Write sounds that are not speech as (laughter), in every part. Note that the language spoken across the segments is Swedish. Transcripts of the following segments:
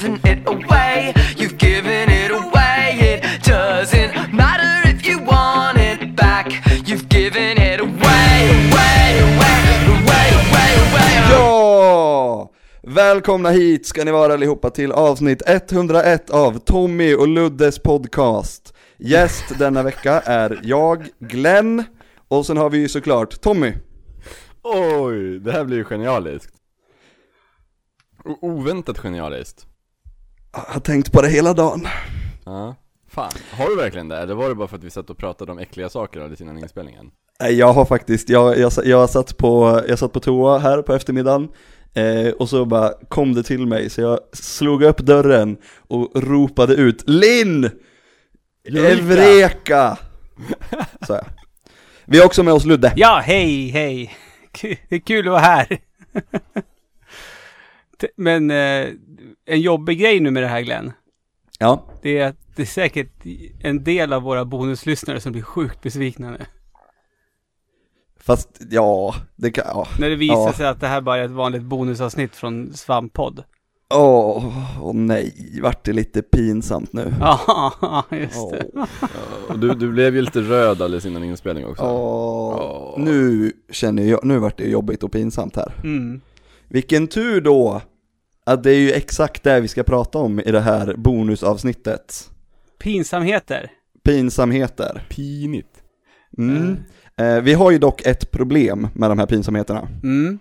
given it away. You've given it away. It doesn't matter if you want it back. You've given it away, away, away, away, away, away. Ja! Välkomna hit ska ni vara allihopa till avsnitt 101 av Tommy och Luddes podcast. Gäst denna vecka är jag, Glenn, och sen har vi ju såklart Tommy. Oj, det här blir ju genialiskt. O- oväntat genialiskt. Jag har tänkt på det hela dagen. Ja. Fan, har du verkligen det? Eller var det bara för att vi satt och pratade om äckliga saker alldeles innan inspelningen? Nej, Jag har faktiskt, jag, jag, jag, satt på, jag satt på toa här på eftermiddagen eh, och så bara kom det till mig så jag slog upp dörren och ropade ut Linn! Eureka! (laughs) Så jag. Vi har också med oss Ludde. Ja, hej, hej. Ku- Det är kul att vara här. (laughs) Men eh, en jobbig grej nu med det här Glenn, Ja, det är det är säkert en del av våra bonuslyssnare som blir sjukt besvikna nu. fast ja, det kan, ja. När det visar Ja. sig att det här bara är ett vanligt bonusavsnitt från Svamppodd. Åh, åh nej, vart det lite pinsamt nu. Ja, (laughs) just det. Och du, du blev ju lite röd alldeles innan inspelning också. åh. nu känner jag, nu vart det jobbigt och pinsamt här. Mm. Vilken tur då, att det är ju exakt det vi ska prata om i det här bonusavsnittet. Pinsamheter. Pinsamheter. Pinigt. Mm. Eh, vi har ju dock ett problem med de här pinsamheterna. Mm.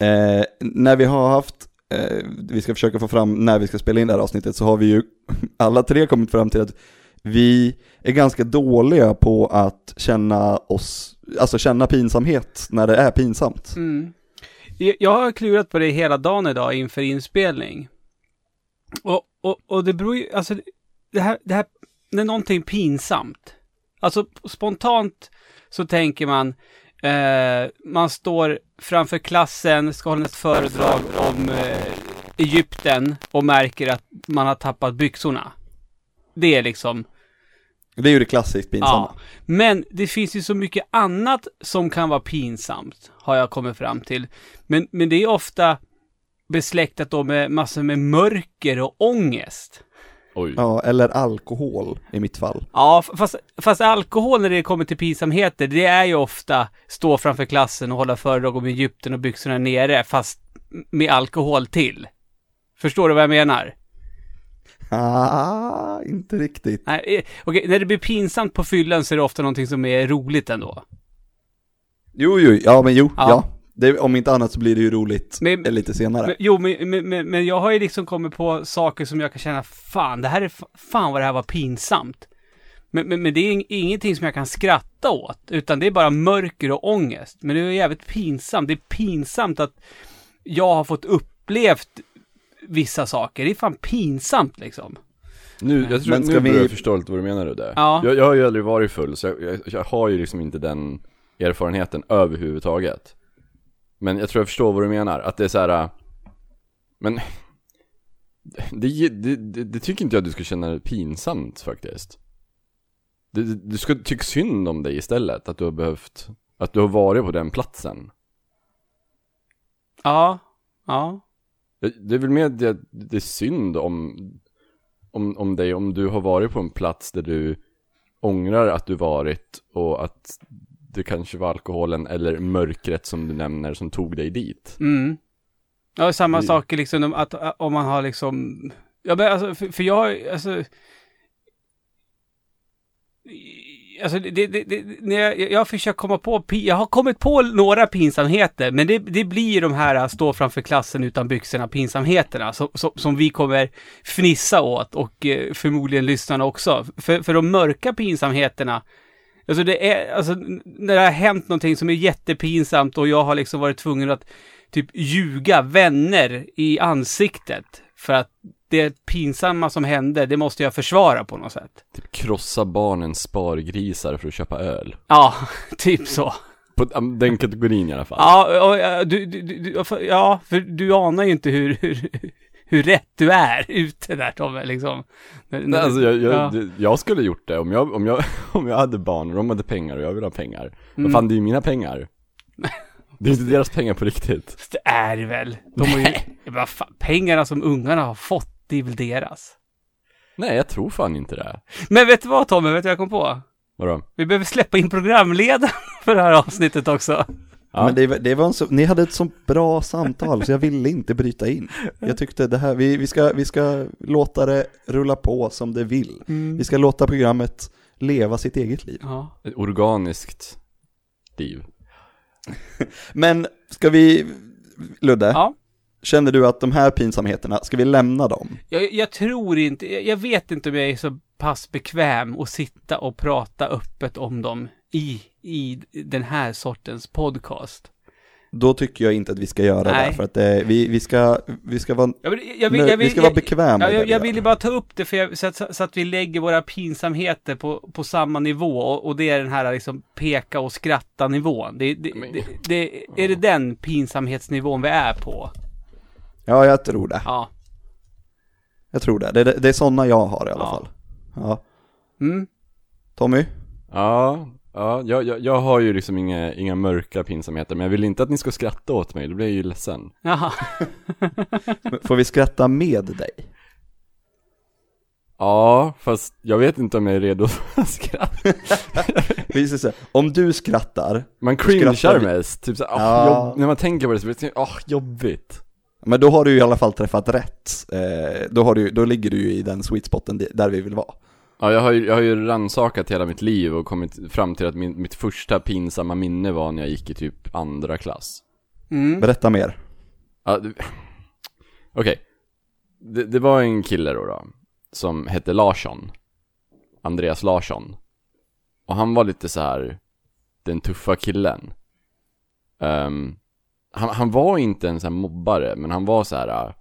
Eh, när vi har haft, eh, vi ska försöka få fram när vi ska spela in det här avsnittet, så har vi ju (laughs) alla tre kommit fram till att vi är ganska dåliga på att känna oss, alltså känna pinsamhet när det är pinsamt. Mm. Jag- har klurat på det hela dagen idag inför inspelning. Och, och, och det beror ju, alltså det här, det här, när någonting pinsamt. Alltså spontant så tänker man, eh, man står framför klassen, ska hålla ett föredrag om eh, Egypten och märker att man har tappat byxorna. Det är liksom, det är ju det klassiskt pinsamma. Ja, men det finns ju så mycket annat som kan vara pinsamt, har jag kommit fram till. Men, men det är ofta besläktat då med massor med mörker och ångest. Oj. Ja, eller alkohol i mitt fall. Ja, fast, fast alkohol när det kommer till pinsamheter, det är ju ofta stå framför klassen och hålla föredrag om Egypten och byxorna nere, fast med alkohol till. Förstår du vad jag menar? Ah, inte riktigt. Nej, eh, okej, när det blir pinsamt på fyllan så är det ofta någonting som är roligt ändå. Jo, jo, ja men jo, Ja. ja. Det, om inte annat så blir det ju roligt Men- eh, lite senare. Men, jo, men, men, men, jag har ju liksom kommit på saker som jag kan känna, fan, det här är, fa- fan vad det här var pinsamt. Men, men, men det är ing- ingenting som jag kan skratta åt, utan det är bara mörker och ångest. Men det är jävligt pinsamt. Det är pinsamt att jag har fått upplevt vissa saker. Det är fan pinsamt liksom. Nu, jag tror, Men nu ska börjar vi- jag förstå lite vad du menar det. Ja. Jag, jag har ju aldrig varit full, så jag, jag, jag har ju liksom inte den erfarenheten överhuvudtaget. Men jag tror jag förstår vad du menar, att det är så här. äh, Men (laughs) det, det, det, det tycker inte jag du ska känna pinsamt faktiskt. Du, du ska tycka synd om dig istället, att du har behövt, att du har varit på den platsen. Ja, ja. Det är väl mer det, det är synd om, om, om dig, om du har varit på en plats där du ångrar att du varit och att det kanske var alkoholen eller mörkret som du nämner som tog dig dit. Mm. Ja, samma Det- saker liksom, om att, att om man har liksom, ja men alltså, för, för jag, alltså, Alltså det, det, det, när jag, jag försöker komma på, jag har kommit på några pinsamheter, men det, det blir de här äh, stå framför klassen utan byxorna pinsamheterna som, som, som vi kommer fnissa åt och eh, förmodligen lyssnarna också. För, för de mörka pinsamheterna, alltså det är, alltså när det har hänt någonting som är jättepinsamt och jag har liksom varit tvungen att typ ljuga vänner i ansiktet för att det pinsamma som hände, det måste jag försvara på något sätt. Typ krossa barnens spargrisar för att köpa öl. Ja, (laughs) typ så. På den kategorin i alla fall. Ja, och, du, du, du, ja, för du anar ju inte hur, hur, hur rätt du är ute där Tobbe, liksom. Nej, alltså jag, jag, ja. jag skulle gjort det om jag, om jag, (laughs) om jag hade barn och de hade pengar och jag ville ha pengar. Mm. Fan, det är ju mina pengar. (laughs) Det är inte deras pengar på riktigt. Det är det väl. De har ju, vad fan, pengarna som ungarna har fått Det är väl deras. Nej, jag tror fan inte det. Men vet du vad Tommy, vet du vad jag kom på? Vadå? Vi behöver släppa in programledaren (laughs) för det här avsnittet också. Ja. Men det, var- det var en så, ni hade ett så bra samtal så jag ville inte bryta in. Jag tyckte det här, vi, vi, ska, vi ska låta det rulla på som det vill. Vi ska låta programmet leva sitt eget liv. Ja. Ett organiskt liv. (laughs) Men ska vi, Ludde, ja. Känner du att de här pinsamheterna, ska vi lämna dem? Jag, jag tror inte, jag, jag vet inte om jag är så pass bekväm att sitta och prata öppet om dem i, i den här sortens podcast. Då tycker jag inte att vi ska göra Nej. det, för att eh, vi, vi, ska, vi ska vara Jag vill, jag vill, jag vill, vi ska vara jag- bekväma jag, jag gör. ville bara ta upp det för jag, så, att, så att vi lägger våra pinsamheter på, på samma nivå och, och det är den här liksom peka och skratta nivån. Det, det, det, det, är det den pinsamhetsnivån vi är på? Ja, jag tror det. Ja. Jag tror det. Det, det, det är sådana jag har i alla Ja. fall. Ja. Mm. Tommy? Ja, ja jag, jag, jag har ju liksom inga, inga mörka pinsamheter, men jag vill inte att ni ska skratta åt mig, då blir jag ju ledsen. Jaha. (laughs) Får vi skratta med dig? Ja, fast jag vet inte om jag är redo (laughs) för att skratta. Om du skrattar, Man Skrattar cringear vi? mest, typ såhär, Ja. oh, jobb, när man tänker på det så blir det åh, jobbigt. Men då har du i alla fall träffat rätt. Eh, då, har du, då ligger du ju i den sweet spoten där vi vill vara. Ja, jag har ju, jag har ju rannsakat hela mitt liv och kommit fram till att min, mitt första pinsamma minne var när jag gick i typ andra klass. Mm. Berätta mer. Ja, det- Okej. Det, det var en kille då, då som hette Larsson. Andreas Larsson. Och han var lite så här den tuffa killen. Ehm, han, han var inte en sån här mobbare, men han var så här. Äh,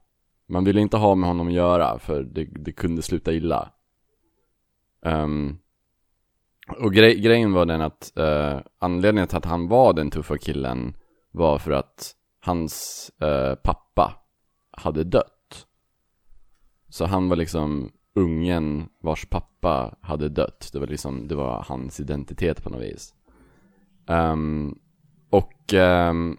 man ville inte ha med honom att göra, för det, det kunde sluta illa. um, och grej, grejen var den att uh, anledningen till att han var den tuffa killen var för att hans uh, pappa hade dött. Så han var liksom ungen vars pappa hade dött. Det var liksom, det var hans identitet på något vis. um, och um,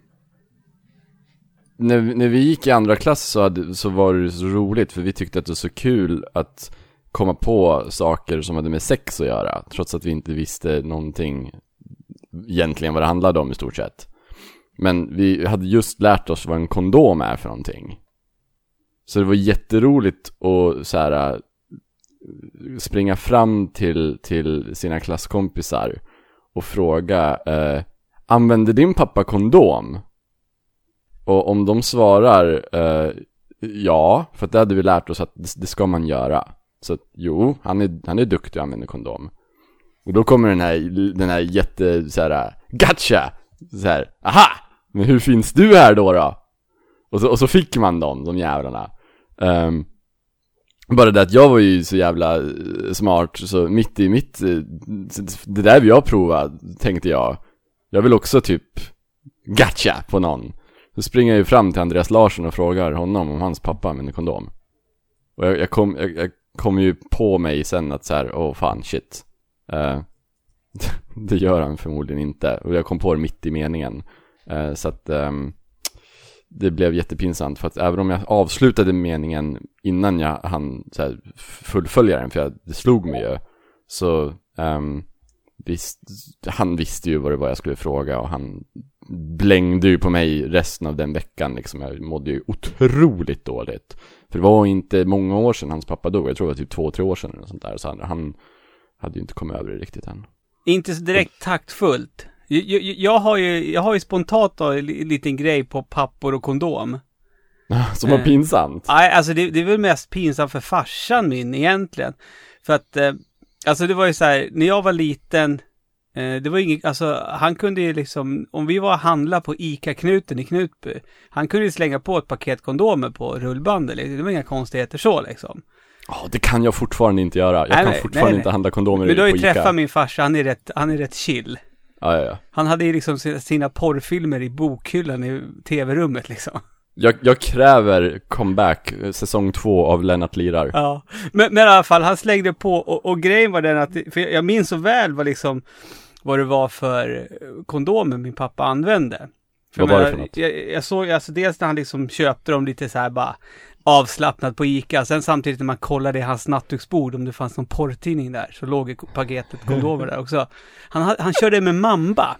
när, när vi gick i andra klass så, hade, så var det så roligt för vi tyckte att det var så kul att komma på saker som hade med sex att göra. Trots att vi inte visste någonting egentligen vad det handlade om i stort sett. Men vi hade just lärt oss vad en kondom är för någonting. Så det var jätteroligt att så här, springa fram till, till sina klasskompisar och fråga eh, Använder din pappa kondom? Och om de svarar eh, ja, för att det hade vi lärt oss att det, det ska man göra. Så att, jo, han är, han är duktig och använder kondom. Och då kommer den här, den här jätte, så här, gotcha! Så här, aha! Men hur finns du här då då? Och så, och så fick man dem, de jävlarna. Um, bara det att jag var ju så jävla eh, smart, så mitt i mitt, eh, det där vill jag prova, tänkte jag. Jag vill också typ gotcha på någon. Så springer jag ju fram till Andreas Larsson och frågar honom om hans pappa använder kondom. Och jag, jag kom, jag, jag kom ju på mig sen att så här, åh fan shit. Uh, (laughs) det gör han förmodligen inte. Och jag kom på det mitt i meningen. Uh, så att um, det blev jättepinsamt. För att även om jag avslutade meningen innan jag hann så här, fullfölja den, för jag, det slog mig ju. Så um, visst, han visste ju vad det var jag skulle fråga och han blängde ju på mig resten av den veckan liksom. Jag mådde ju otroligt dåligt. För det var inte många år sedan hans pappa dog. Jag tror det var typ två, tre år sedan eller sånt där. Så han, han hade ju inte kommit över det riktigt än. Inte så direkt taktfullt. Jag, jag, jag, har ju, jag har ju spontant en li- liten grej på pappor och kondom. (laughs) Som var Eh. pinsamt. Nej, alltså det, det är väl mest pinsamt för farsan min egentligen. För att, eh, alltså det var ju så här, när jag var liten, eh, det var inget, alltså han kunde ju liksom, om vi var och handla på ICA-knuten i Knutby, han kunde ju slänga på ett paket kondomer på rullbandet, det var inga konstigheter så liksom. Ja, det kan jag fortfarande inte göra. Jag Nej, kan nej, fortfarande nej, inte handla kondomer Men du har ju på Ica. träffat min farsa, han är rätt, han är rätt chill. Ja, ja, ja. Han hade ju liksom sina- sina porrfilmer i bokhyllan i tv-rummet liksom. Jag, jag kräver comeback, säsong två av Lennart Lirar. Ja, men, men i alla fall, han slängde på och, och grejen var den att, för jag minns så väl vad liksom, vad det var för kondomer min pappa använde. Vad jag var det för något? Jag, jag såg, alltså dels när han liksom köpte dem lite så här bara avslappnat på Ica. Sen samtidigt när man kollade i hans nattduksbord om det fanns någon porrtidning där. Så låg paketet kondomer där också. Han, ha- han körde med Mamba.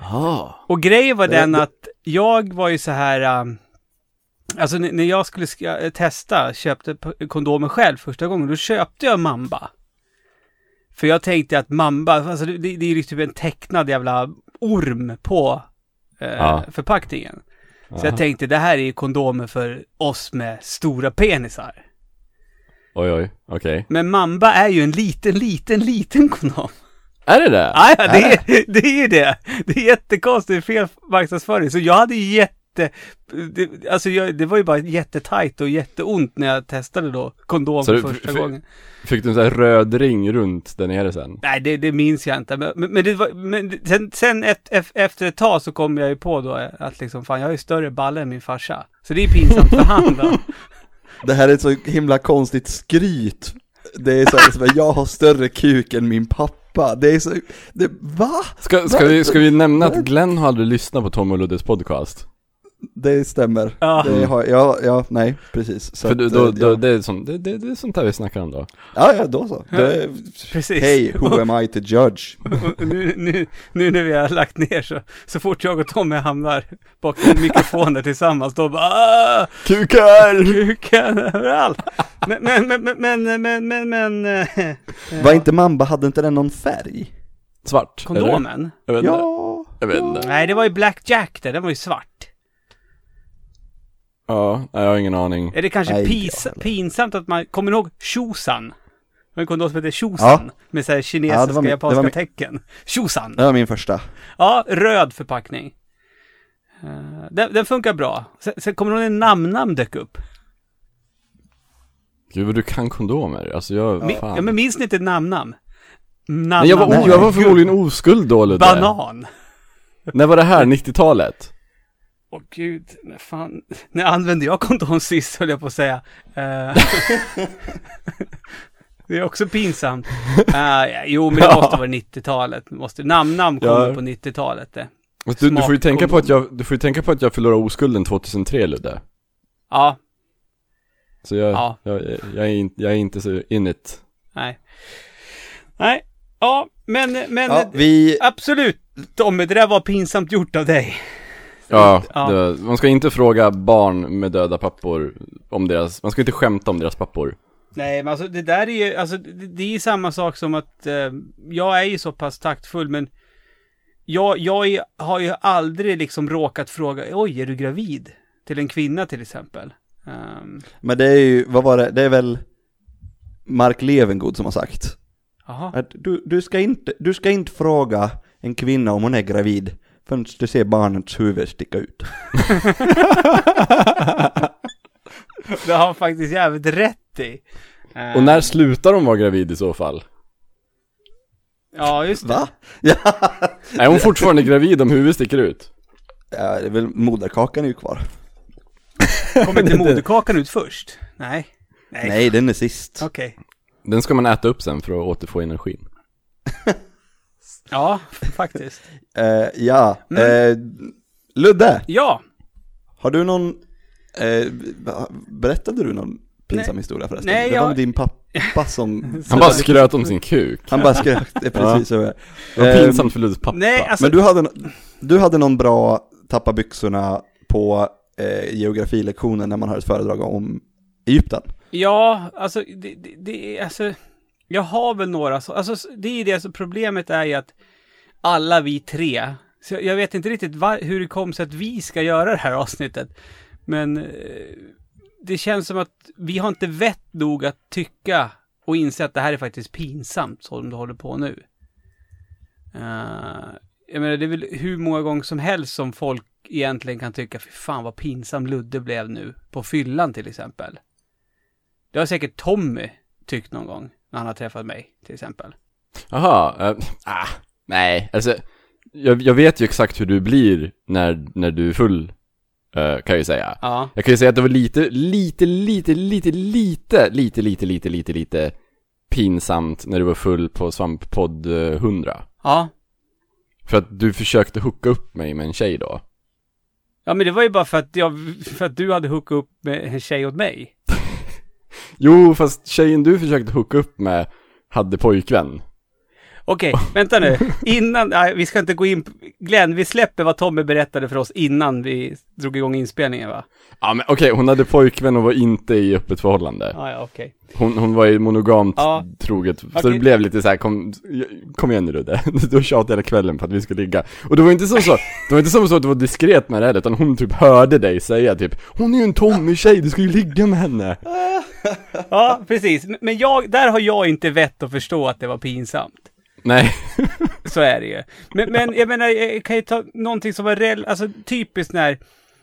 Ah. Och grejen var den att jag var ju så här... um, Alltså när jag skulle eh, testa, köpte kondomer själv första gången, då köpte jag Mamba. För jag tänkte att Mamba, alltså det, det är ju typ en tecknad jävla orm på eh, Ja. förpackningen. Så Aha. jag tänkte det här är ju kondomer för oss med stora penisar. Oj oj, okej. Men Mamba är ju en liten, liten, liten kondom. Är det det? Ja, ja, det, är, (laughs) det är ju det. Det är jättekonstigt, fel marknadsföring. Så jag hade jätte... Det, alltså jag, det var ju bara jättetajt och jätteont när jag testade då kondom Så för du- första för- gången. Fick du en sån här röd ring runt där nere sen? Nej, det, det minns jag inte. Men, men, men det var, men sen, sen ett, ef- efter ett tag så kom jag ju på då att liksom, fan jag har ju större balle än min farsa. Så det är pinsamt för han då. (laughs) Det här är ett så himla konstigt skryt. Det är så här, jag har större kuk än min pappa. Det är så, det, va? Ska, ska, vi, ska vi nämna att Glenn har aldrig lyssnat på Tom och Luddes podcast? Det stämmer. Ja. Det har, ja, ja, nej, precis. Så För då, att, då, eh, då, ja. det, är sånt, det, det, det är sånt där vi snackar om då. ja, ja, då så. Det, Precis. Hej, who am I to judge? (laughs) Nu, nu, nu när vi har lagt ner så, så fort jag och Tommy hamnar bakom mikrofoner tillsammans, då bara "Ah, Kukar! kuken överallt. Men, men, men, men, men, men, men, eh, Var inte Mamba, hade inte den någon färg? Svart? kondomen? Jag vet inte. Ja. Jag vet inte. Nej, det var ju Black Jack där, den var ju svart. Ja, jag har ingen aning. Är det kanske Nej, pis, pinsamt att man, kommer ni ihåg Shosan? Det en kondom som hette Shosan. Med så här kinesiska, Ja, det var min- det japanska var min- tecken. Shosan. Det var min första. Ja, röd förpackning. Eh, den, den funkar bra. Sen, sen kommer någon en namnnamn dök upp. Gud vad du kan kondomer, alltså jag, Mi- fan. Ja, men minns ni inte namnnamn? Nej, jag, var, jag var förmodligen oskuld då Ludde. Banan. När var det här? 90-talet? Åh gud, när fan, när använde jag kondom sist höll jag på att säga. Eh, (laughs) det är också pinsamt. Uh, jo, men det måste vara 90-talet. Måste, namnnamn kommer Ja. på 90-talet det. Alltså, Du, du får ju tänka på att jag, du får ju tänka på att jag förlorade oskulden 2003 Ludde. Ja, Så jag, Ja. jag, jag, är in, jag är inte så in it. nej. Nej, ja, men, men Ja, vi, absolut Tommy, det där var pinsamt gjort av dig. Ja, Ja. Det, man ska inte fråga barn med döda pappor om deras, man ska inte skämta om deras pappor. Nej, men alltså det där är ju, alltså det, det är ju samma sak som att eh, jag är ju så pass taktfull, men jag, jag är, har ju aldrig liksom råkat fråga, oj, är du gravid? Till en kvinna till exempel. Um, men det är ju, vad var det, det är väl Mark Levengood som har sagt Jaha. att du, du, ska inte, du ska inte fråga en kvinna om hon är gravid förrän du ser barnets huvud sticka ut. (laughs) (laughs) Det har han faktiskt jävligt rätt i. Eh, Och när slutar de vara gravid i så fall? Ja, just det. Va? (laughs) Ja, Är hon fortfarande gravid om huvudet sticker ut? ja det är väl, moderkakan är ju kvar. Kommer inte moderkakan ut först? Nej. Nej. Nej, den är sist. Okej. Den ska man äta upp sen för att återfå energin. Ja, faktiskt. (laughs) Eh, ja, eh, Ludde, Ja, har du någon, eh, berättade du någon pinsam historia förresten? Nej, det jag- var din pappa som, (laughs) Han bara skröt om sin kuk. han bara skrek, (laughs) det är precis så. Det var Eh, pinsamt för Luddes pappa. nej, alltså. Men du hade, du hade någon bra tappa byxorna på eh, geografilektionen när man har ett föredrag om Egypten. Ja, alltså det, det, det är alltså. Jag har väl några så, alltså det är ju det, alltså problemet är ju att alla vi tre, så jag vet inte riktigt var, hur det kom sig att vi ska göra det här avsnittet. Men eh, det känns som att vi har inte vett nog att tycka och inse att det här är faktiskt pinsamt som du håller på nu. Uh, jag menar, det är väl hur många gånger som helst som folk egentligen kan tycka, fy fan vad pinsam Ludde blev nu, på fyllan till exempel. Det har säkert Tommy tyckt någon gång, när han har träffat mig, till exempel. Jaha, eh, ah, nej, alltså jag, jag vet ju exakt hur du blir när, när du är full, eh, kan jag ju säga. Ja. Jag kan ju säga att det var lite, lite, lite, lite, lite, lite, lite, lite, lite, lite pinsamt när du var full på Svamppodd eh, 100. Ja. För att du försökte hooka upp mig med en tjej då? Ja men det var ju bara för att, jag, för att du hade hookat upp med en tjej åt mig. Jo, fast tjejen du försökte hooka upp med hade pojkvän. Okej, vänta nu. Innan, nej, vi ska inte gå in Glenn, vi släpper vad Tommy berättade för oss innan vi drog igång inspelningen va? Ja men okej, hon hade pojkvän och var inte i öppet förhållande. Ja, ja, okej. Hon, hon var i monogamt Ja. troget, så Okej. det blev lite så här, kom, kom igen nu Ludde, (laughs) du tjatat hela kvällen på att vi skulle ligga. Och det var inte så, så det var inte som så att du var diskret med det heller, utan hon typ hörde dig säga typ Hon är ju en Tommy-tjej, du ska ju ligga med henne. (laughs) Ja, precis. Men- Men jag, där har jag inte vett att förstå att det var pinsamt. Nej, (laughs) Så är det ju. Men, men jag menar, jag kan ju ta någonting som var rel, alltså typiskt när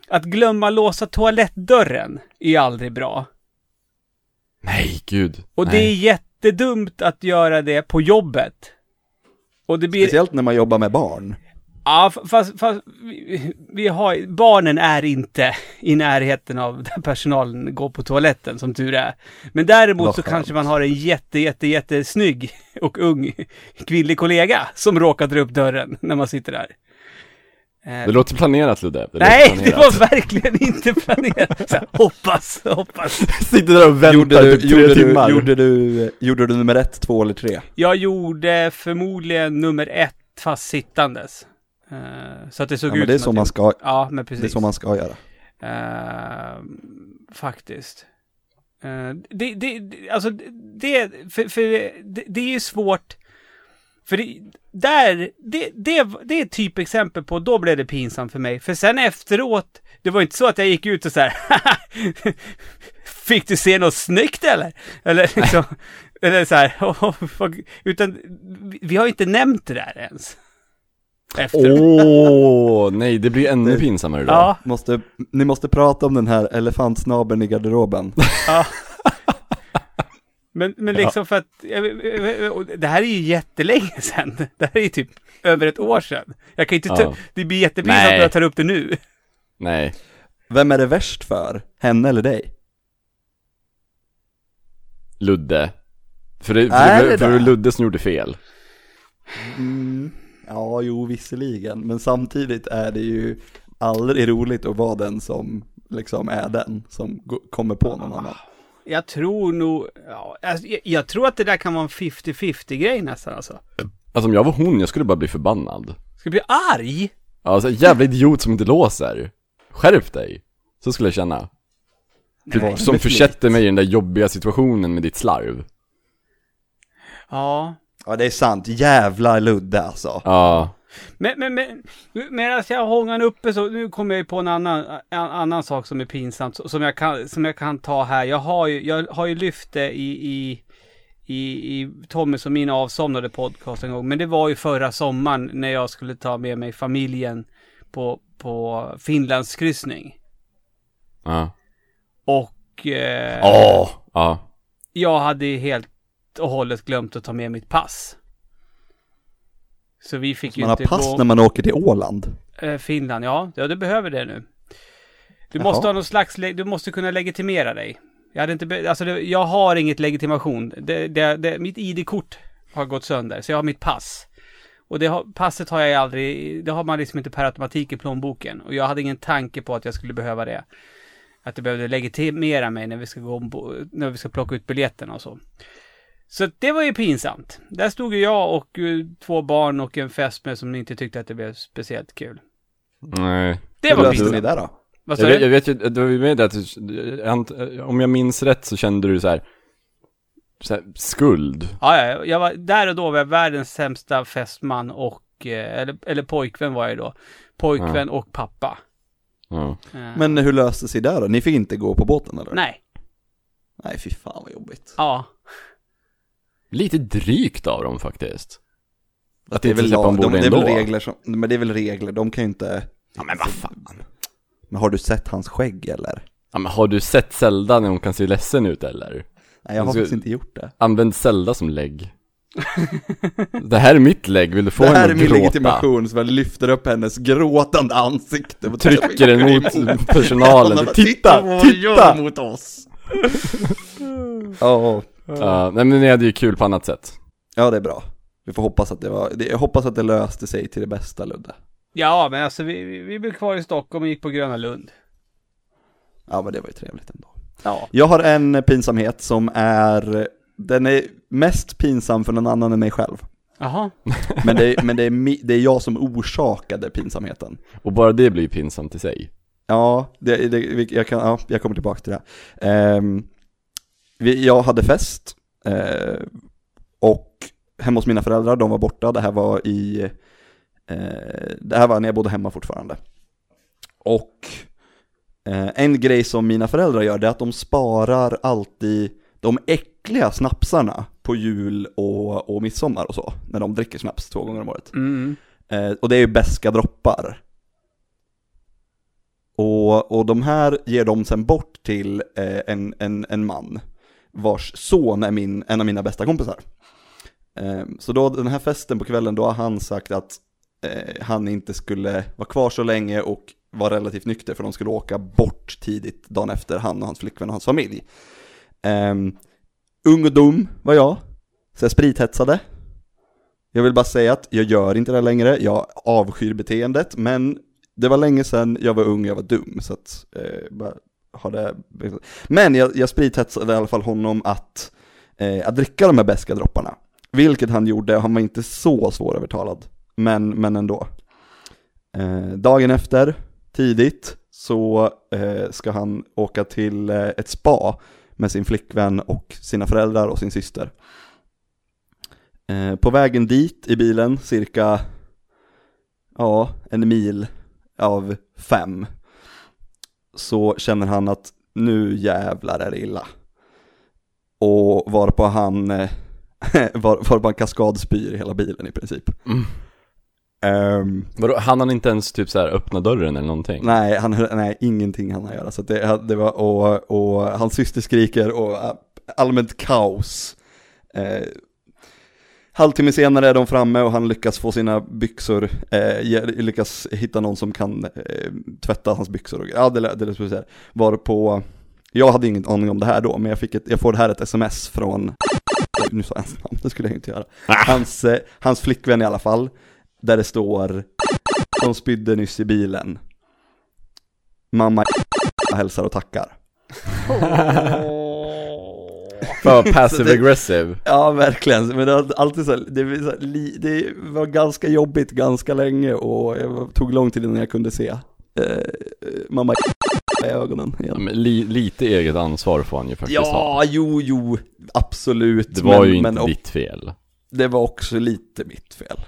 att glömma låsa toalettdörren är aldrig bra. nej gud. Och nej. det är jättedumt att göra det på jobbet. Och det blir... Speciellt när man jobbar med barn. Ja, fast, fast vi, vi har, barnen är inte i närheten av där personalen går på toaletten, som tur är. Men däremot så kanske man har en jätte, jätte, jättesnygg och ung kvinnlig kollega som råkar dra upp dörren när man sitter där. Eh, Det låter planerat Ludde. Det Nej, låter det planerat. var verkligen inte planerat. Så hoppas, hoppas. Sitter där och väntar Gjorde du, typ tre gjorde, du, timmar. gjorde, du, gjorde du nummer ett, två eller tre? Jag gjorde förmodligen nummer ett fast sittandes. Eh, så att det såg Ja, ut men det är som så man ska, Ja, men precis. det är så man ska göra. Eh, faktiskt. Eh, det, det, alltså det, för, för det, det är ju svårt. För det, där, det, det, det är ett typexempel på, då blev det pinsamt för mig. För sen efteråt, det var inte så att jag gick ut och så här, (laughs) Fick du se något snyggt eller? Eller liksom, eller så här, (laughs) utan vi- vi har inte nämnt det där ens. Åh, nej det blir ännu pinsammare då. Ja, Måste, ni måste prata om den här elefantsnabeln i garderoben. Ja. Men, men liksom för att, det här är ju jättelänge sedan. Det här är ju typ över ett år sedan. Jag kan inte ta, Ja. det blir jättepinsamt när jag tar upp det nu. Nej. Vem är det värst för? Henne eller dig? Ludde. För det, för det, det för det var det? Ludde som gjorde fel. Mm, ja, jo, visserligen. Men samtidigt är det ju aldrig roligt att vara den som liksom är den som kommer på någon annan. Jag tror nog, ja, jag, jag tror att det där kan vara en 50-50 grej nästan alltså. Alltså om jag var hon, jag skulle bara bli förbannad. Ska jag bli arg? Alltså jävla idiot som inte låser. Skärp dig. Så skulle jag känna. Typ, Nej. som försätter mig i den där jobbiga situationen med ditt slarv. Ja. Ja, det är sant. Jävla Ludde alltså. Ja. Men, men, men medan jag har han uppe så, nu kommer jag ju på en annan, en annan sak som är pinsamt, som jag kan, som jag kan ta här. Jag har ju, jag har ju lyft det i, i, i, i Tommys och min avsomnade podcast en gång, men det var ju förra sommaren när jag skulle ta med mig familjen på, på Finlandskryssning. Ja. Och eh! Ja. jag hade helt och hållet glömt att ta med mitt pass. Så vi fick ju Man har inte pass gå... när man åker till Åland. Eh, Finland, ja. Ja, du behöver det nu. Du Jaha. måste ha någon slags, du måste kunna legitimera dig. Jag hade inte, be- alltså det, jag har inget legitimation. Det, det, mitt ID-kort har gått sönder, så jag har mitt pass. Och det har, passet har jag aldrig, det har man liksom inte per automatik i plånboken. Och jag hade ingen tanke på att jag skulle behöva det. Att jag behövde legitimera mig när vi ska gå när vi ska plocka ut biljetterna och så. Så det var ju pinsamt. Där stod ju jag och eh, två barn och en fästmö som inte tyckte att det blev speciellt kul. Nej. Det var löste ni pinsamt. det då? Vad Jag sa vet, jag du? vet ju, det var ju med det att, jag om jag minns rätt så kände du så här, så här skuld. Ja, ja, jag var, där och då var jag världens sämsta fästman och, eh, eller, eller pojkvän var jag då. Pojkvän och pappa. Ja. Eh, Men hur löste sig det då? Ni fick inte gå på båten eller? Nej. Nej, fy fan vad jobbigt. Ja. Lite drygt av dem faktiskt. Att Det är väl, lag, de, det är väl regler som, men det är väl regler, de kan ju inte... Ja men vad fan. Men har du sett hans skägg eller? Ja men har du sett Zelda när hon kan se ledsen ut eller? Nej, jag har Alltså- faktiskt inte gjort det. Använd Zelda som lägg. (laughs) det här är mitt lägg, vill du få det henne här är att min gråta? legitimation som jag lyfter upp hennes gråtande ansikte. och Trycker den mot (laughs) personalen. Titta, vad hon gör titta! mot oss. (laughs) Ja, Ja, nej men ni hade ju kul på annat sätt. ja det är bra. Vi får hoppas att det var, jag hoppas att det löste sig till det bästa Ludde. Ja, men alltså vi, vi, vi blev kvar i Stockholm och gick på Gröna Lund. Ja men det var ju trevligt ändå. Ja. Jag har en pinsamhet som är, den är mest pinsam för någon annan än mig själv. Jaha. (laughs) Men det, är- men det, är, det är jag som orsakade pinsamheten. Och bara det blir ju pinsamt i sig. Ja, det, det, jag, kan, ja jag kommer tillbaka till det. Ehm, vi, jag hade fest eh, och hemma hos mina föräldrar, de var borta, det här var i, eh, det här var när jag bodde hemma fortfarande. Och eh, en grej som mina föräldrar gör, det är att de sparar alltid de äckliga snapsarna på jul och, och midsommar och så, när de dricker snaps två gånger om året. Mm. Eh, och det är ju beska droppar. Och, och de här ger de sen bort till eh, en, en, en man vars son är min, en av mina bästa kompisar. Ehm, så då den här festen på kvällen, då har han sagt att eh, han inte skulle vara kvar så länge och var relativt nykter för de skulle åka bort tidigt dagen efter, han och hans flickvän och hans familj. Eh, ung och dum var jag, så jag sprithetsade. Jag vill bara säga att jag gör inte det längre, jag avskyr beteendet, men det var länge sedan jag var ung och jag var dum, så att, eh, bara har det. Men jag, jag sprithetsade i alla fall honom att, eh, att dricka de här beska dropparna. Vilket han gjorde, han var inte så svårövertalad, men, men ändå. Eh, dagen efter, tidigt, så eh, ska han åka till eh, ett spa med sin flickvän och sina föräldrar och sin syster. Eh, på vägen dit i bilen, cirka, ja, en mil av fem, så känner han att nu jävlar är det illa. Och varpå han, eh, (laughs) var, varpå han kaskadspyr i hela bilen i princip. Mm. Ehm, Vadå, hann han inte ens typ så här öppna dörren eller någonting? Nej, han, nej, ingenting han har göra. Så det, det var, och, och hans syster skriker och äh, allmänt kaos. Eh, halvtimme senare är de framme och han lyckas få sina byxor, eh, lyckas hitta någon som kan eh, tvätta hans byxor och ja, det, lät- det här. Var på, jag hade ingen aning om det här då, men jag, fick ett, jag får det här ett sms från, nu sa jag hans namn, det skulle jag inte göra. Hans, eh, hans flickvän i alla fall, där det står, de spydde nyss i bilen. Mamma hälsar och tackar. (laughs) För (laughs) passive aggressive. Ja, verkligen. Men det var alltid så, det, så det var ganska jobbigt ganska länge och jag tog lång tid innan jag kunde se eh, mamma i ögonen igen. li, lite eget ansvar får han ju faktiskt ha. Ja, jo, jo, absolut. Det var men, ju inte men, ditt fel. Det var också lite mitt fel.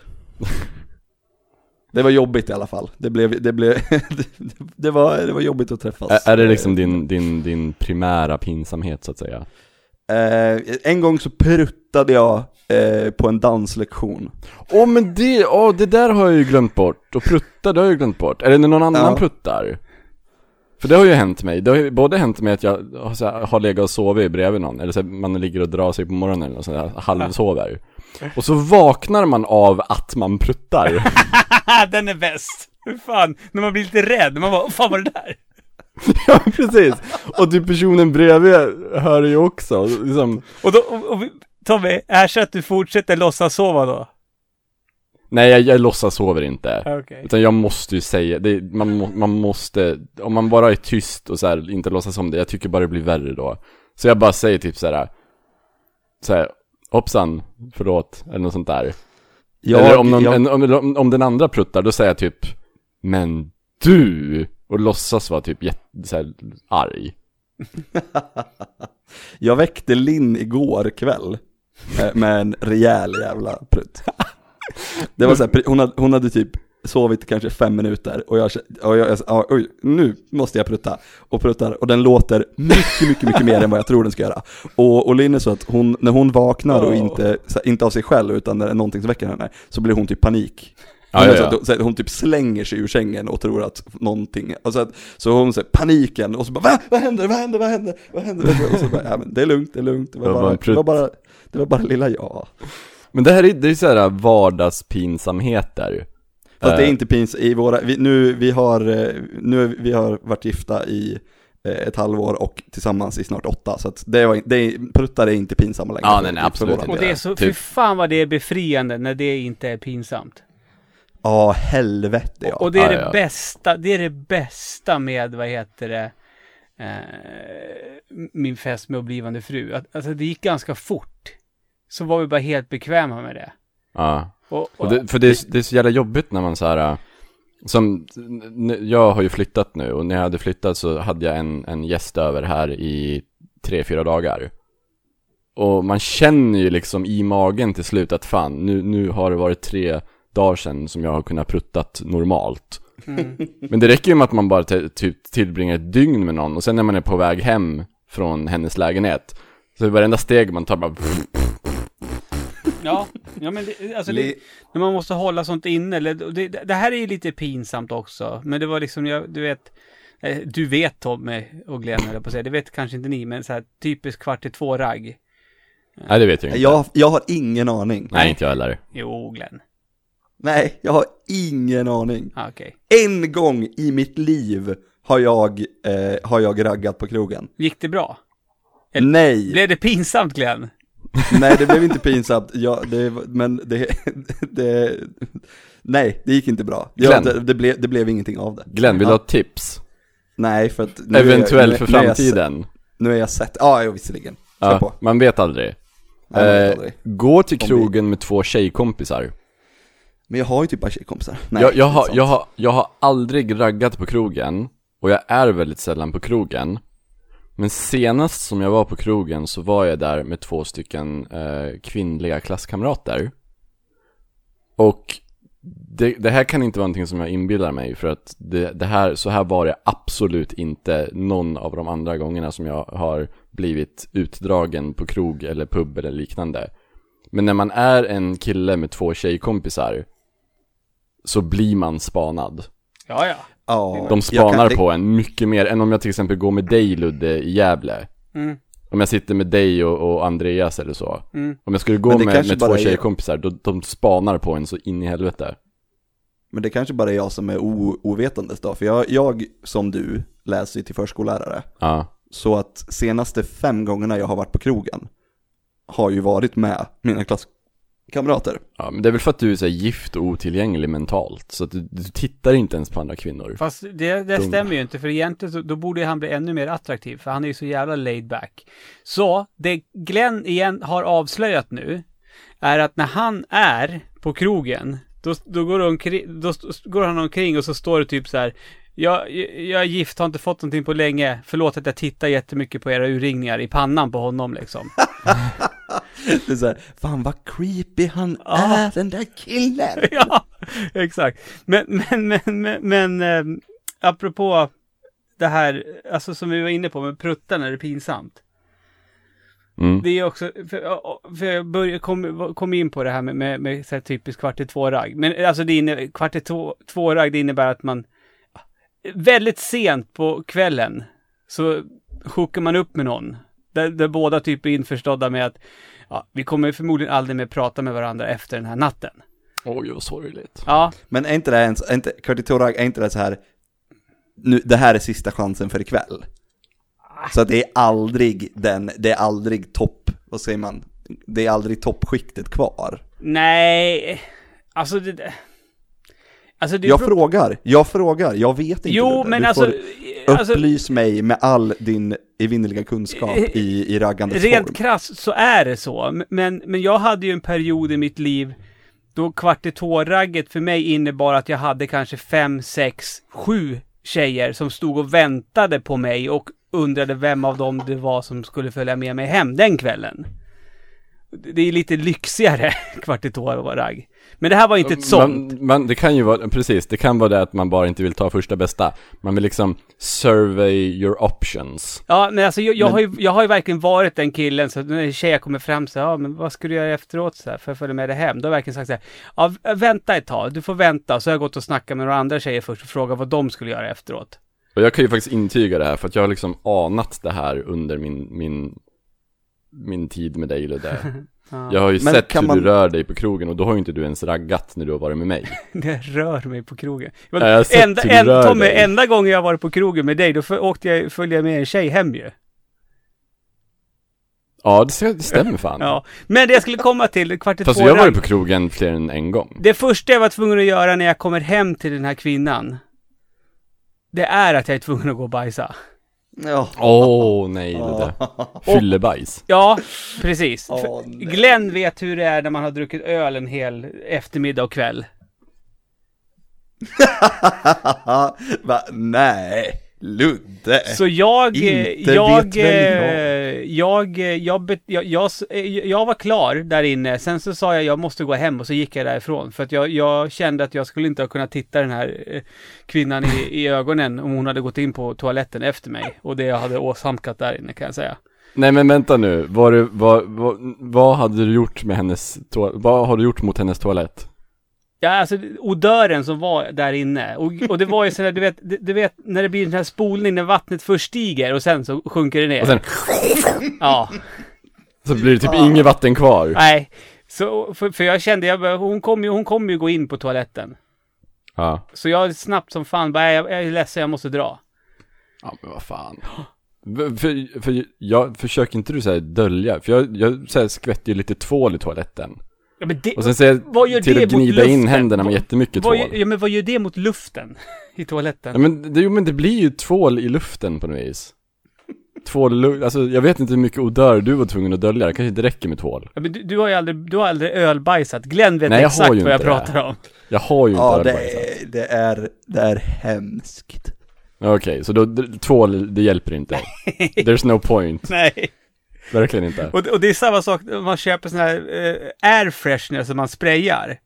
Det var jobbigt i alla fall. Det blev, det blev, (laughs) det var, det var jobbigt att träffas. Är, är det liksom din, din, din primära pinsamhet så att säga? Eh, en gång så pruttade jag eh, på en danslektion. Åh men det, åh det där har jag ju glömt bort. Och prutta, det har jag ju glömt bort. Är det när någon annan Ja. pruttar? För det har ju hänt mig. Det har ju både hänt mig att jag har, så här, har legat och sovit bredvid någon. Eller så här, man ligger och drar sig på morgonen eller något sånt där, halvsover. Och så vaknar man av att man pruttar. (laughs) Den är bäst! Hur fan, när man blir lite rädd, man bara, "Vad fan var det där? (laughs) ja precis. Och typ personen bredvid hör ju också. Liksom, Och då, och, och, vi- Tommy, erkänn att du fortsätter låtsas sova då. nej jag, jag låtsas sover inte. Okej. Utan jag måste ju säga, det, man, må, man måste, om man bara är tyst och så här, inte låtsas om det, jag tycker bara det blir värre då. Så jag bara säger typ så här, så här, hoppsan, förlåt, eller något sånt där. Jag, eller om, någon, jag, en, om, om, om den andra pruttar, då säger jag typ, men du, och låtsas vara typ jätte, så här, arg. (laughs) jag väckte Linn igår kväll eh, med en rejäl jävla prutt. (laughs) Det var så här, hon, hade, hon hade typ sovit kanske fem minuter och jag, och jag, jag ja, oj, nu måste jag prutta. Och pruttar, och den låter mycket, mycket, mycket mer än vad jag tror den ska göra. Och, och Linn är så att hon, när hon vaknar och inte, här, inte av sig själv utan när det är någonting som väcker henne, så blir hon typ panik. Ja, Hon, ja, ja. så att hon typ slänger sig ur sängen och tror att någonting, och så, att, så hon säger paniken och så bara Va? Vad händer? Vad händer? Vad händer? Vad händer? Och så bara, ja, men det är lugnt, det är lugnt, det var, Det var bara, det var bara, det var bara lilla jag. Men det här är, det är så här vardagspinsamheter. Fast det är Eh, inte pins i våra, vi, nu, vi har, eh, nu, vi har varit gifta i ett halvår och tillsammans i snart åtta. Så att det var, det är, pruttar är inte pinsamma längre. Ja, nej, nej, absolut inte. Och det är så, Typ. fy fan vad det är befriande när det inte är pinsamt. Ja, helvete ja. Och det är Ja, det ja. bästa, det är det bästa med, vad heter det, eh, min fest med blivande fru. Att, alltså det gick ganska fort. Så var vi bara helt bekväma med det. Ja. Och, och, Och det, för det är, det är så jävla jobbigt när man så här. äh, Som, jag har ju flyttat nu och när jag hade flyttat så hade jag en, en gäst över här i tre, fyra dagar. Och man känner ju liksom i magen till slut att fan, nu, nu har det varit tre dagar sedan som jag har kunnat pruttat normalt. mm, (laughs) Men det räcker ju med att man bara typ tillbringar ett dygn med någon och sen när man är på väg hem från hennes lägenhet så är varenda steg man tar bara (laughs) ja, ja men det, alltså det, när man måste hålla sånt inne. Eller, det, det här är ju lite pinsamt också. Men det var liksom, jag, du vet, eh, du vet Tommy och Glenn höll på att säga. Det vet kanske inte ni, men så här typiskt kvart i två-ragg. Nej det vet jag inte. jag, jag har ingen aning. Nej inte jag heller. Jo, Glenn. Nej, jag har ingen aning. Ah, Okej. En gång i mitt liv har jag, eh, har jag raggat på krogen. Gick det bra? Eller- Nej, Blev det pinsamt Glenn? nej det blev inte pinsamt, ja, det, men det, (laughs) det, nej det gick inte bra. Jag, Glenn. det, det, blev, det blev ingenting av det. Glenn, vill du Ja. ha tips? Nej, för att nu är jag- Eventuellt nu- för nu är jag framtiden? Nu är jag sett, ja, ja visserligen. Kör Ja, på. man vet aldrig. Nej, man vet Eh, aldrig. gå till krogen med två tjejkompisar. Men jag har ju typ bara tjejkompisar. Nej, jag, jag, har, jag, har, jag har aldrig raggat på krogen, och jag är väldigt sällan på krogen. Men senast som jag var på krogen så var jag där med två stycken eh, kvinnliga klasskamrater. Och det, det här kan inte vara någonting som jag inbillar mig för att det, det här, så här var det absolut inte någon av de andra gångerna som jag har blivit utdragen på krog eller pub eller liknande. Men när man är en kille med två tjejkompisar så blir man spanad. Ja, ja. Ja, De spanar kan- på en mycket mer än om jag till exempel går med dig Ludde i Gävle. Mm. Om jag sitter med dig och, och Andreas eller så. Mm. Om jag skulle gå med, med två tjejkompisar, då, de spanar på en så in i helvete. Men det kanske bara är jag som är o- ovetandes då, för jag, jag som du läser ju till förskollärare. Ja. Så att senaste fem gångerna jag har varit på krogen har ju varit med mina klasskamrater. Ja, men det är väl för att du är så här gift och otillgänglig mentalt. Så att du, du tittar inte ens på andra kvinnor. Fast det, det stämmer ju inte, för egentligen så, då borde han bli ännu mer attraktiv, för han är ju så jävla laid back. Så, det Glenn igen har avslöjat nu, är att när han är på krogen, då, då, går, omkring, då går han omkring och så står det typ så här jag, jag är gift, har inte fått någonting på länge. Förlåt att jag tittar jättemycket på era urringningar i pannan på honom liksom. (laughs) (laughs) Det är så här, fan vad creepy han Ja. är den där killen. (laughs) ja, exakt. Men, men, men, men, men eh, apropå det här, alltså som vi var inne på med pruttan är det pinsamt. Mm. Det är också, för, för jag började, kom, kom in på det här med, med, med så här typiskt kvart i två-ragg. Men alltså det inne, kvart i två- två-ragg, det innebär att man väldigt sent på kvällen så hookar man upp med någon. Där, där båda typ är införstådda med att ja, vi kommer förmodligen aldrig mer prata med varandra efter den här natten. Oj, vad sorgligt. Ja, Men är inte det ens, är inte, Curtis Torag, är inte det så här, nu, det här är sista chansen för ikväll? Så att det är aldrig den, det är aldrig topp, vad säger man? Det är aldrig toppskiktet kvar. nej, alltså det... Alltså Jag beror- frågar, jag frågar, jag vet inte Jo, men du alltså... får alltså Upplys mig med all din evinnerliga kunskap i, i raggandets Rent form. krasst så är det så. Men, men jag hade ju en period i mitt liv då kvart i tå-ragget för mig innebar att jag hade kanske fem, sex, sju tjejer som stod och väntade på mig och undrade vem av dem det var som skulle följa med mig hem den kvällen. Det är lite lyxigare (laughs) kvart i tå-ragg. Men det här var inte ett sånt. Man, man, det kan ju vara, precis, det kan vara det att man bara inte vill ta första bästa. Man vill liksom survey your options. Ja, men alltså jag, jag, Men- har ju, jag har ju verkligen varit den killen, så när en tjej kommer fram så ja men vad ska du göra efteråt så här, för att följa med dig hem? Då har jag verkligen sagt så här, ja v- vänta ett tag, du får vänta. Så har jag gått och snackat med några andra tjejer först och frågat vad de skulle göra efteråt. Och jag kan ju faktiskt intyga det här för att jag har liksom anat det här under min, min, min tid med dig Ludde. (laughs) Ja. Jag har ju Men sett hur man- du rör dig på krogen och då har ju inte du ens raggat när du har varit med mig. (laughs) Det rör mig på krogen. Ja, jag har sett enda, hur du en, rör Tommy, dig. enda gången jag har varit på krogen med dig, då för, åkte jag, följde jag med en tjej hem ju. Ja, det stämmer- det stämmer fan. (laughs) Ja. Men det jag skulle komma till, kvart i Fast två jag har varit på krogen fler än en gång. Det första jag var tvungen att göra när jag kommer hem till den här kvinnan, det är att jag är tvungen att gå och bajsa. Ja. Åh nej, det där. Fyllebajs. Ja, precis. Åh, nej. Glenn vet hur det är när man har druckit öl en hel eftermiddag och kväll. (laughs) Va? Nej, Ludde. Så jag, eh, Inte jag, vet väl eh, jag, eh, jag, bet- jag, jag, eh, jag var klar där inne. Sen så sa jag jag måste gå hem och så gick jag därifrån. För att jag, jag kände att jag skulle inte ha kunnat titta den här eh, kvinnan i, i ögonen om hon hade gått in på toaletten efter mig. Och det jag hade åsamkat där inne kan jag säga. Nej men vänta nu, var du, vad, vad, vad hade du gjort med hennes toalett? Vad har du gjort mot hennes toalett? Ja, alltså odören som var där inne. Och, och det var ju sådär, du vet, du, vet när det blir den här spolning när vattnet först stiger och sen så sjunker det ner. Och sen Ja, så blir det typ inget vatten kvar. nej. Så, för, för jag kände, jag, hon kommer ju, hon kommer ju gå in på toaletten. Ja. Så jag snabbt som fan bara, jag, jag är ledsen, jag måste dra. Ja men vad fan. För, för, för jag försöker inte du säga dölja, för jag, jag så här, skvätter ju lite tvål i toaletten. Ja, men det, Och sen gör jag till det att gnida in händerna med jättemycket vad, tvål. ja, men vad gör det mot luften i toaletten? Ja men, det, jo, men det blir ju tvål i luften på något vis. Tvål, alltså jag vet inte hur mycket odör du var tvungen att dölja, det kanske inte räcker med tvål. Ja, men du, du har ju aldrig, du har aldrig ölbajsat. Glenn vet Nej, jag exakt vad jag det. pratar om. Jag har ju inte Ja, det ölbajsat. är, det är, det är hemskt. Okej, så då, tvål, det hjälper inte. (laughs) There's no point. Nej. Verkligen inte. Och, och det är samma sak när man köper sån här eh, air freshener som man sprayar.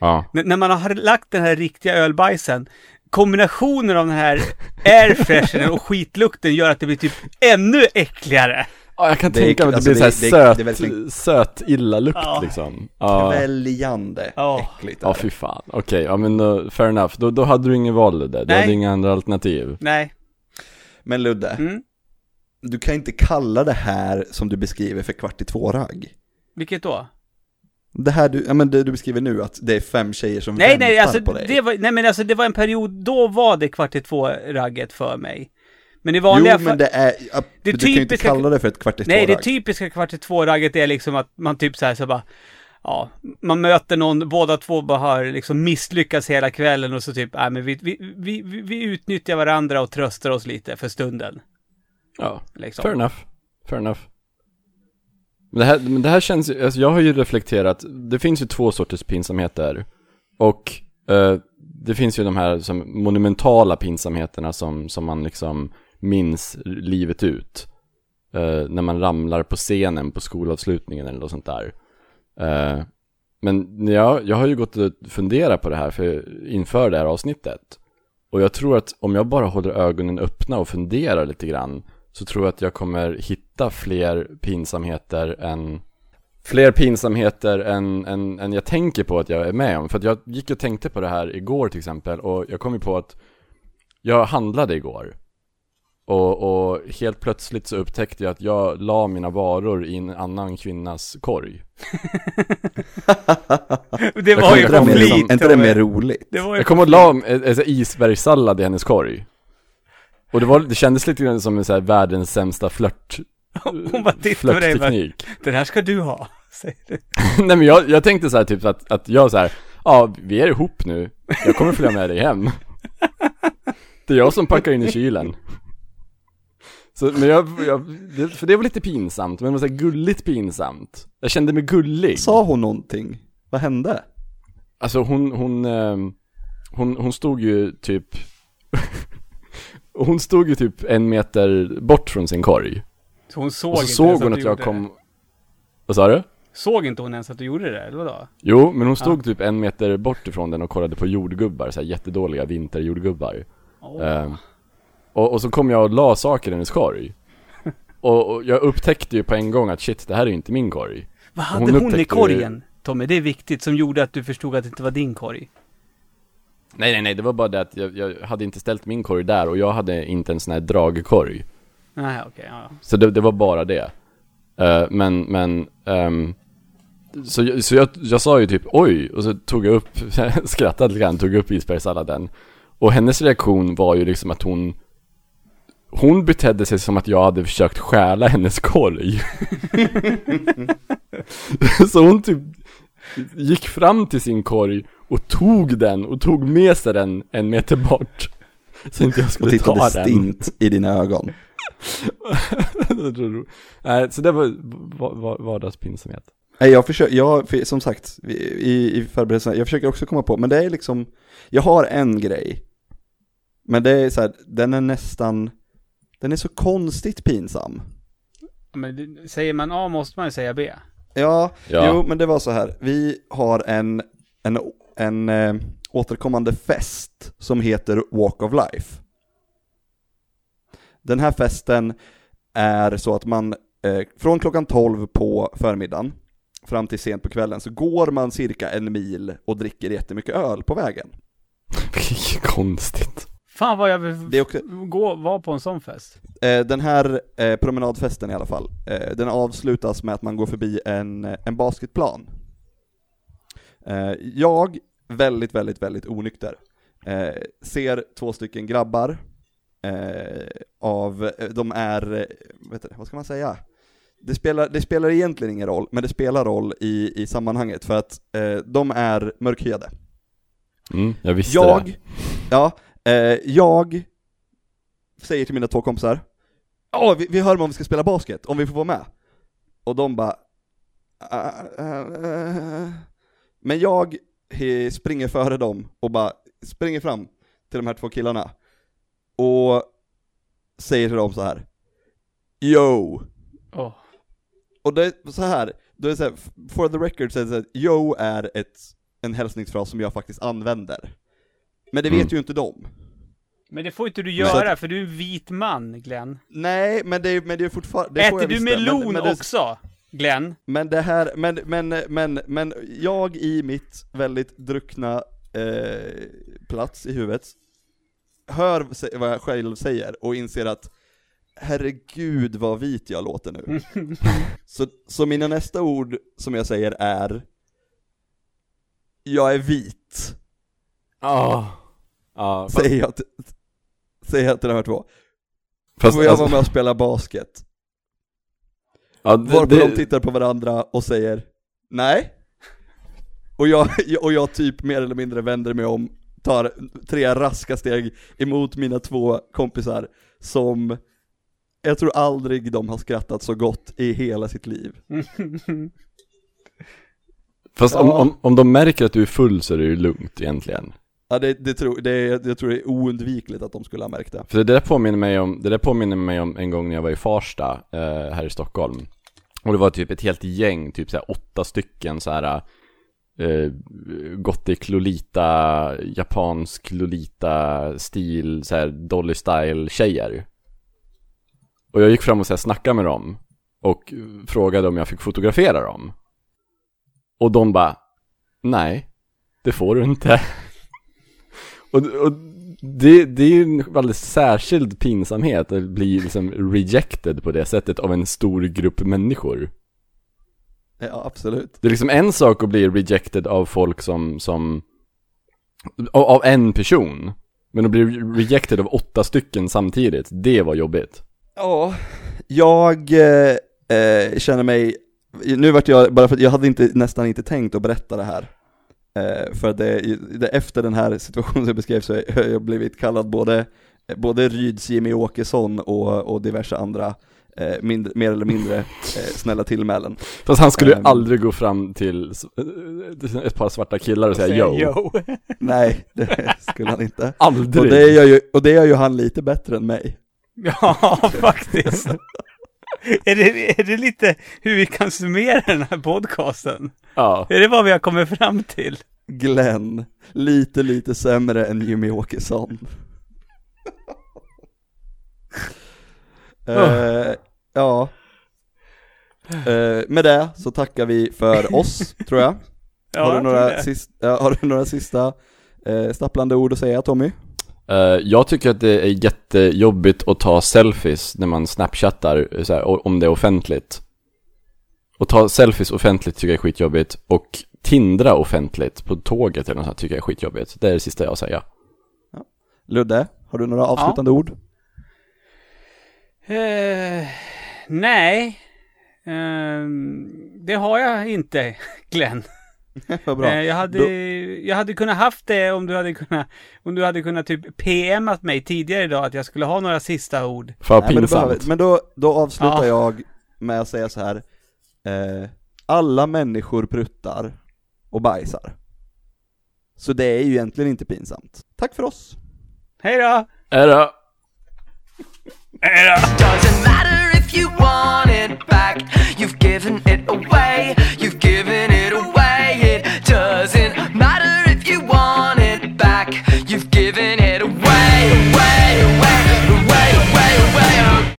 Ja. N- när man har lagt den här riktiga ölbajsen, kombinationen av den här air freshenern och skitlukten gör att det blir typ ännu äckligare. Ja, jag kan Det tänka mig att det alltså, blir såhär söt, det söt illalukt Ja. liksom. Ja. Väljande Ja. äckligt. Ja, fy fan. Okej, ja men uh, fair enough. Då, då hade du ingen val där. Du Nej. hade inga andra alternativ. Nej. Men Ludde, Mm. Du kan inte kalla det här som du beskriver för kvart i två-ragg. Vilket då? Det här du, ja men det du beskriver nu, att det är fem tjejer som Nej, väntar nej, alltså på dig. det var, nej men alltså det var en period, då var det kvart i två-ragget för mig. Men i Jo, vanliga men fall... det är, ja, Det du kan ju inte typiska- kalla det för ett kvart i Nej, det två-ragg. typiska kvart i två-ragget är liksom att man typ så här så bara, ja, man möter någon, båda två bara har liksom misslyckats hela kvällen och så typ, nej men vi, vi, vi, vi, vi utnyttjar varandra och tröstar oss lite för stunden. Ja, Liksom. fair enough. Fair enough. Men det här, men det här känns ju, alltså jag har ju reflekterat, det finns ju två sorters pinsamheter. Och eh, det finns ju de här som monumentala pinsamheterna som, som man liksom minns livet ut. Eh, när man ramlar på scenen på skolavslutningen eller något sånt där. Eh, men jag, jag har ju gått och funderat på det här för, inför det här avsnittet. Och jag tror att om jag bara håller ögonen öppna och funderar lite grann så tror jag att jag kommer hitta fler pinsamheter än Fler pinsamheter än, än, än jag tänker på att jag är med om. För att jag gick och tänkte på det här igår till exempel och jag kom ju på att jag handlade igår. Och, och helt plötsligt så upptäckte jag att jag la mina varor i en annan kvinnas korg. (laughs) Det Jag var ju på det Är inte det mer roligt? Det var ju Jag kom och la en, en, en isbergssallad i hennes korg. Och det, var, det kändes lite grann som en så här världens sämsta flört (laughs) Hon bara tittade på dig bara, den här ska du ha, (laughs) säger du. (laughs) Nej men jag, jag tänkte så här typ att, att jag så här, ja vi är ihop nu, jag kommer följa med dig hem. Det är jag som packar in i kylen. Så, men jag, jag för det var lite pinsamt, men det var så här gulligt pinsamt. Jag kände mig gullig. Sa hon någonting? Vad hände? Alltså hon, hon, ehm, hon, hon stod ju typ Hon stod ju typ en meter bort från sin korg. Så hon såg Och så inte såg ens hon du att jag kom Det. Vad sa du? Såg inte hon ens att du gjorde det, eller vadå? Jo, men hon stod typ en meter bort ifrån den och kollade på jordgubbar, så här jättedåliga vinterjordgubbar. Åh. Ehm, och, och så kom jag och la saker i hennes korg. (laughs) Och, och jag upptäckte ju på en gång att shit, det här är ju inte min korg. Vad hade hon hon, i korgen, Tommy? Det är viktigt, som gjorde att du förstod att det inte var din korg. Nej, nej, nej, det var bara det att jag, jag hade inte ställt min korg där och jag hade inte en sån här dragkorg. Nej, okej, ja. Så det, det var bara det. Eh, men, men, ehm, så, så jag, jag sa ju typ oj, och så tog jag upp, (laughs) skrattade lite grann, tog upp isbergssalladen. Och hennes reaktion var ju liksom att hon Hon betedde sig som att jag hade försökt stjäla hennes korg. (laughs) så hon typ gick fram till sin korg och tog den och tog med sig den en meter bort. Så inte jag Och skulle tittade ta den. stint i dina ögon. (laughs) Nej, så det var va- va- vardagspinsamhet. Nej, jag försöker, jag, för, som sagt, i, i förberedelserna, jag försöker också komma på, men det är liksom, jag har en grej. Men det är så här, den är nästan, den är så konstigt pinsam. Men säger man A måste man ju säga B. Ja, Ja. jo men det var så här, vi har en, en, en eh, återkommande fest som heter Walk of Life. Den här festen är så att man eh, från klockan 12 på förmiddagen fram till sent på kvällen så går man cirka en mil och dricker jättemycket öl på vägen. Vilket (laughs) konstigt. Fan vad jag vill Det är också, gå, vara på en sån fest. eh, den här eh, promenadfesten i alla fall, eh, den avslutas med att man går förbi en, en basketplan. Eh, jag, väldigt, väldigt, väldigt onykter, eh, ser två stycken grabbar eh, av, de är, du, vad ska man säga? Det spelar, det spelar egentligen ingen roll, men det spelar roll i, i sammanhanget för att de är mörkhyade. Mm, jag visste Jag, det. ja, jag säger till mina två kompisar, Åh, vi, vi hör om vi ska spela basket, om vi får vara med. Och de bara, "Ah, ah, ah." Men jag springer före dem och bara springer fram till de här två killarna och säger till dem så här, Yo! Åh. Och det är så här, då är det så här, for the record så är det så här, Yo är ett, en hälsningsfras som jag faktiskt använder. Men det vet Mm. ju inte de. Men det får inte du göra, för du är en vit man, Glenn. Nej, men det är, men det är fortfarande... det får Äter jag du melon men, men det, också, Glenn? Men det här, men, men, men, men jag i mitt väldigt druckna eh, plats i huvudet, hör vad jag själv säger och inser att herregud vad vit jag låter nu. (laughs) så, så mina nästa ord som jag säger är Jag är vit, Ja. Ja, fast, säger jag till, säger jag till de här två. fast Får jag alltså, vara med och spela basket? Ja, det, Varpå det, de tittar på varandra och säger Nej och jag, och jag typ mer eller mindre vänder mig om, tar tre raska steg emot mina två kompisar som jag tror aldrig de har skrattat så gott i hela sitt liv. (laughs) fast Ja. om, om, om de märker att du är full så är det ju lugnt egentligen. Ja, det, det, tror, det, jag tror det är oundvikligt att de skulle ha märkt det. För det där påminner mig om, det där påminner mig om en gång när jag var i Farsta, eh, här i Stockholm. Och det var typ ett helt gäng, typ såhär åtta stycken såhär eh, Gothic Lolita, japansk Lolita stil, såhär Dolly style tjejer. Och jag gick fram och så här snackade med dem och frågade om jag fick fotografera dem. Och de bara, nej, det får du inte. (laughs) och, och det, det är ju en alldeles särskild pinsamhet att bli liksom rejected på det sättet av en stor grupp människor. Ja, absolut. Det är liksom en sak att bli rejected av folk som, som av, av en person. Men att bli rejected av åtta stycken samtidigt, det var jobbigt. Ja, jag eh, eh, känner mig, nu vart jag, bara för att jag hade inte, nästan inte tänkt att berätta det här. Eh, för att det, det, efter den här situationen som jag beskrev så har jag blivit kallad både, både Ryds Jimmy Åkesson och, och diverse andra eh, mindre, mer eller mindre (laughs) eh, snälla tillmälen. Fast han skulle ju Ehm. aldrig gå fram till till ett par svarta killar och säga yo. (laughs) Nej, det skulle han inte. Aldrig. Och det, gör ju, och det gör ju han lite bättre än mig. Ja, (laughs) faktiskt. Är, det, är det lite hur vi kan summera den här podcasten? Ja. Är det vad vi har kommit fram till? Glenn, lite lite sämre än Jimmy Åkesson. Eh, ja. Eh, med det så tackar vi för oss, tror jag. (laughs) Ja, har, du några det. sis- ja, har du några sista eh, stapplande ord att säga Tommy? Eh, jag tycker att det är jättejobbigt att ta selfies när man snapchattar, så här, om det är offentligt. Och ta selfies offentligt tycker jag är skitjobbigt. Och tindra offentligt på tåget eller något sånt tycker jag är skitjobbigt. Det är det sista jag att säga. Ludde, har du några avslutande ord? Eh, nej. Ehm, det har jag inte, (laughs) Glenn. (laughs) Vad bra. Eh, jag hade, Då... jag hade kunnat haft det om du hade kunnat, om du hade kunnat typ PMat mig tidigare idag att jag skulle ha några sista ord. Fan Nej, pinsamt. Men, men, då, då avslutar ja. jag med att säga så här. Eh, alla människor pruttar och bajsar. Så det är ju egentligen inte pinsamt. Tack för oss. Hej då! Hej då! Hej då! Doesn't matter if you want it back, you've given it away.